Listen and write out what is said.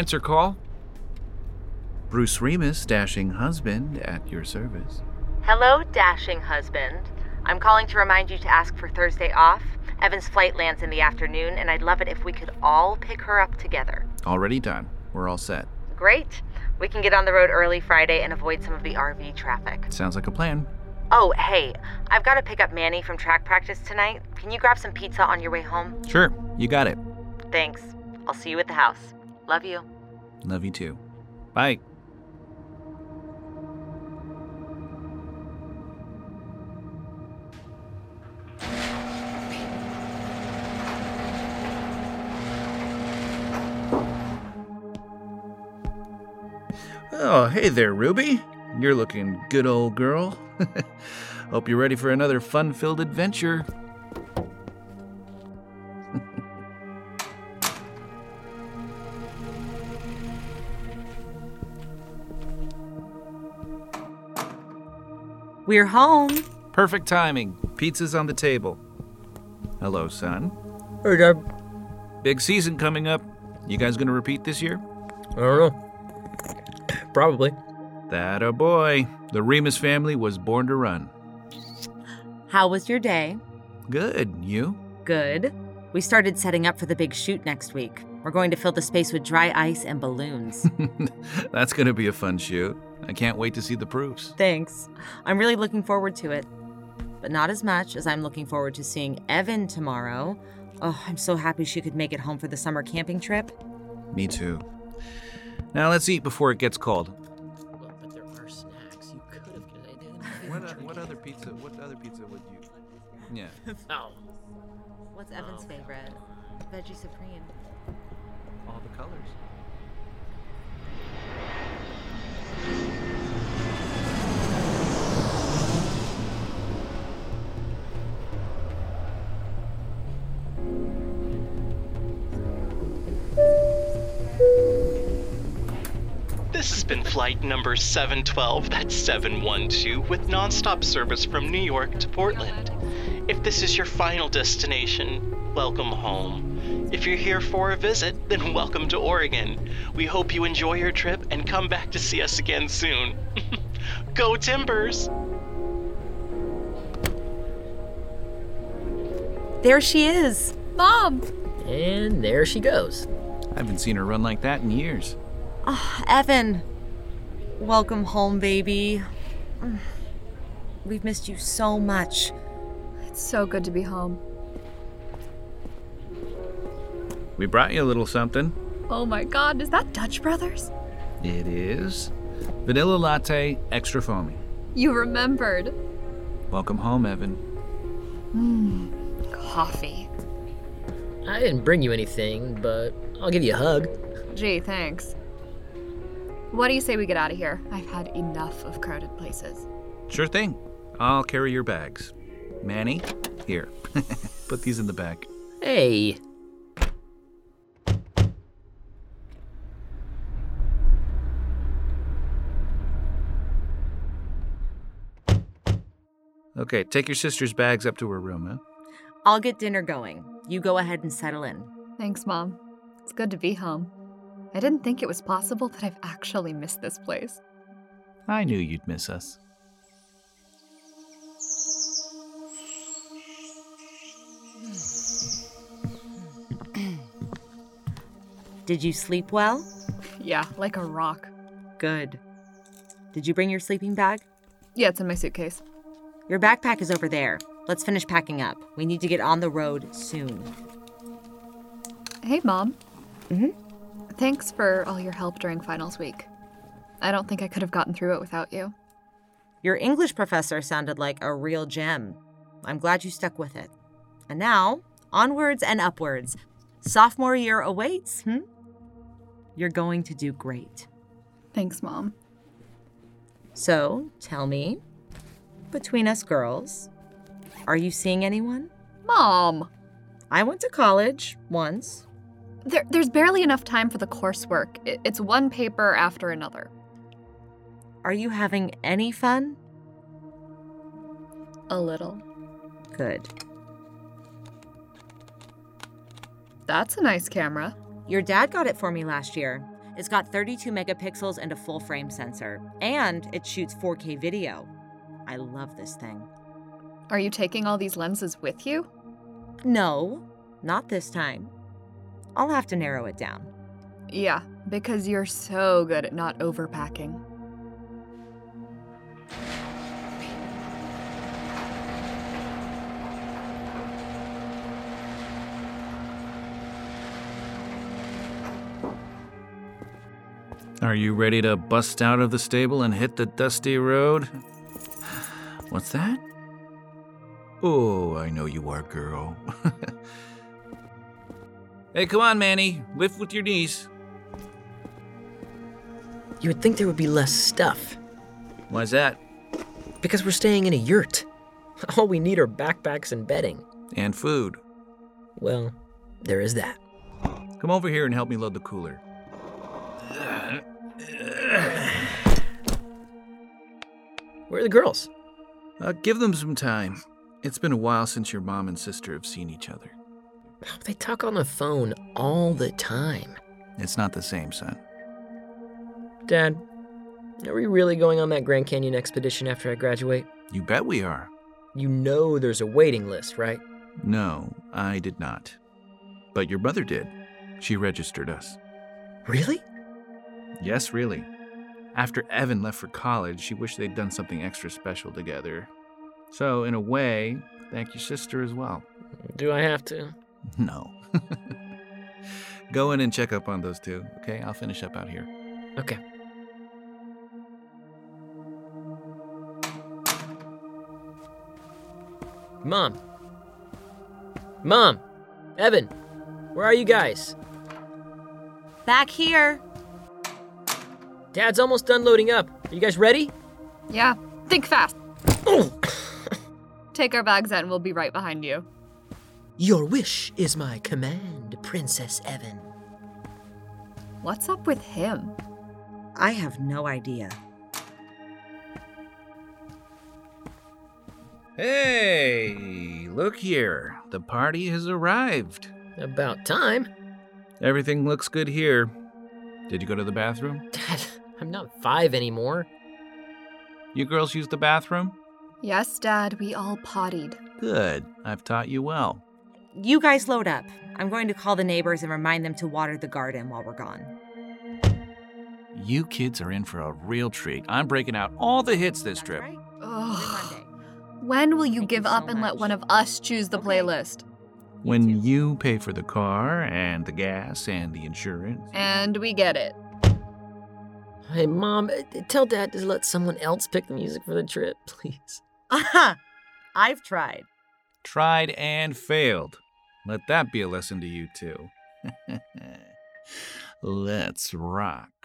Answer call. Bruce Remus, dashing husband, at your service. Hello, dashing husband. I'm calling to remind you to ask for Thursday off. Evan's flight lands in the afternoon, and I'd love it if we could all pick her up together. Already done. We're all set. Great. We can get on the road early Friday and avoid some of the RV traffic. Sounds like a plan. Oh, hey, I've got to pick up Manny from track practice tonight. Can you grab some pizza on your way home? Sure, you got it. Thanks. I'll see you at the house. Love you. Love you too. Bye. Oh, hey there, Ruby. You're looking good, old girl. Hope you're ready for another fun filled adventure. We're home. Perfect timing. Pizza's on the table. Hello, son. Hey, Dad. Big season coming up. You guys gonna repeat this year? I don't know. Probably. That a boy. The Remus family was born to run. How was your day? Good. You? Good. We started setting up for the big shoot next week. We're going to fill the space with dry ice and balloons. That's gonna be a fun shoot. I can't wait to see the proofs. Thanks. I'm really looking forward to it. But not as much as I'm looking forward to seeing Evan tomorrow. Oh, I'm so happy she could make it home for the summer camping trip. Me too. Now let's eat before it gets cold. But there are snacks. You could have. What, uh, what other pizza? What other pizza would you? Yeah. Oh. What's Evan's favorite? veggie supreme. All the colors. This has been flight number 712, that's 712, with nonstop service from New York to Portland. If this is your final destination, welcome home. If you're here for a visit, then welcome to Oregon. We hope you enjoy your trip and come back to see us again soon. Go Timbers! There she is. Mom! And there she goes. I haven't seen her run like that in years. Oh, Evan. Welcome home, baby. We've missed you so much. It's so good to be home. We brought you a little something. Oh my god, is that Dutch Brothers? It is vanilla latte, extra foamy. You remembered. Welcome home, Evan. Mmm, Coffee. I didn't bring you anything, but I'll give you a hug. Gee, thanks. What do you say we get out of here? I've had enough of crowded places. Sure thing. I'll carry your bags. Manny, here. Put these in the back. Hey, Okay, take your sister's bags up to her room, huh? I'll get dinner going. You go ahead and settle in. Thanks, Mom. It's good to be home. I didn't think it was possible that I've actually missed this place. I knew you'd miss us. Did you sleep well? Yeah, like a rock. Good. Did you bring your sleeping bag? Yeah, it's in my suitcase. Your backpack is over there. Let's finish packing up. We need to get on the road soon. Hey, Mom. Mhm. Thanks for all your help during finals week. I don't think I could have gotten through it without you. Your English professor sounded like a real gem. I'm glad you stuck with it. And now, onwards and upwards. Sophomore year awaits, hmm? You're going to do great. Thanks, Mom. So, tell me, between us girls, are you seeing anyone? Mom! I went to college once. There, there's barely enough time for the coursework. It's one paper after another. Are you having any fun? A little. Good. That's a nice camera. Your dad got it for me last year. It's got 32 megapixels and a full frame sensor, and it shoots 4K video. I love this thing. Are you taking all these lenses with you? No, not this time. I'll have to narrow it down. Yeah, because you're so good at not overpacking. Are you ready to bust out of the stable and hit the dusty road? What's that? Oh, I know you are, girl. hey, come on, Manny. Lift with your knees. you would think there would be less stuff. Why's that? Because we're staying in a yurt. All we need are backpacks and bedding. And food. Well, there is that. Come over here and help me load the cooler. Where are the girls? Uh, give them some time. It's been a while since your mom and sister have seen each other. They talk on the phone all the time. It's not the same, son. Dad, are we really going on that Grand Canyon expedition after I graduate? You bet we are. You know there's a waiting list, right? No, I did not. But your mother did. She registered us. Really? Yes, really. After Evan left for college, she wished they'd done something extra special together. So, in a way, thank your sister as well. Do I have to? No. Go in and check up on those two, okay? I'll finish up out here. Okay. Mom. Mom. Evan. Where are you guys? Back here. Dad's almost done loading up. Are you guys ready? Yeah, think fast. Oh. Take our bags out and we'll be right behind you. Your wish is my command, Princess Evan. What's up with him? I have no idea. Hey, look here. The party has arrived. About time. Everything looks good here. Did you go to the bathroom? Dad, I'm not five anymore. You girls use the bathroom? Yes, Dad, we all pottied. Good. I've taught you well. You guys load up. I'm going to call the neighbors and remind them to water the garden while we're gone. You kids are in for a real treat. I'm breaking out all the hits this That's trip. right. Ugh. When will you Thank give you up so and let one of us choose the Okay. playlist? When you pay for the car and the gas and the insurance. And we get it. Hey, Mom, uh, tell Dad to let someone else pick the music for the trip, please. Aha! I've tried. Tried and failed. Let that be a lesson to you too. Let's rock.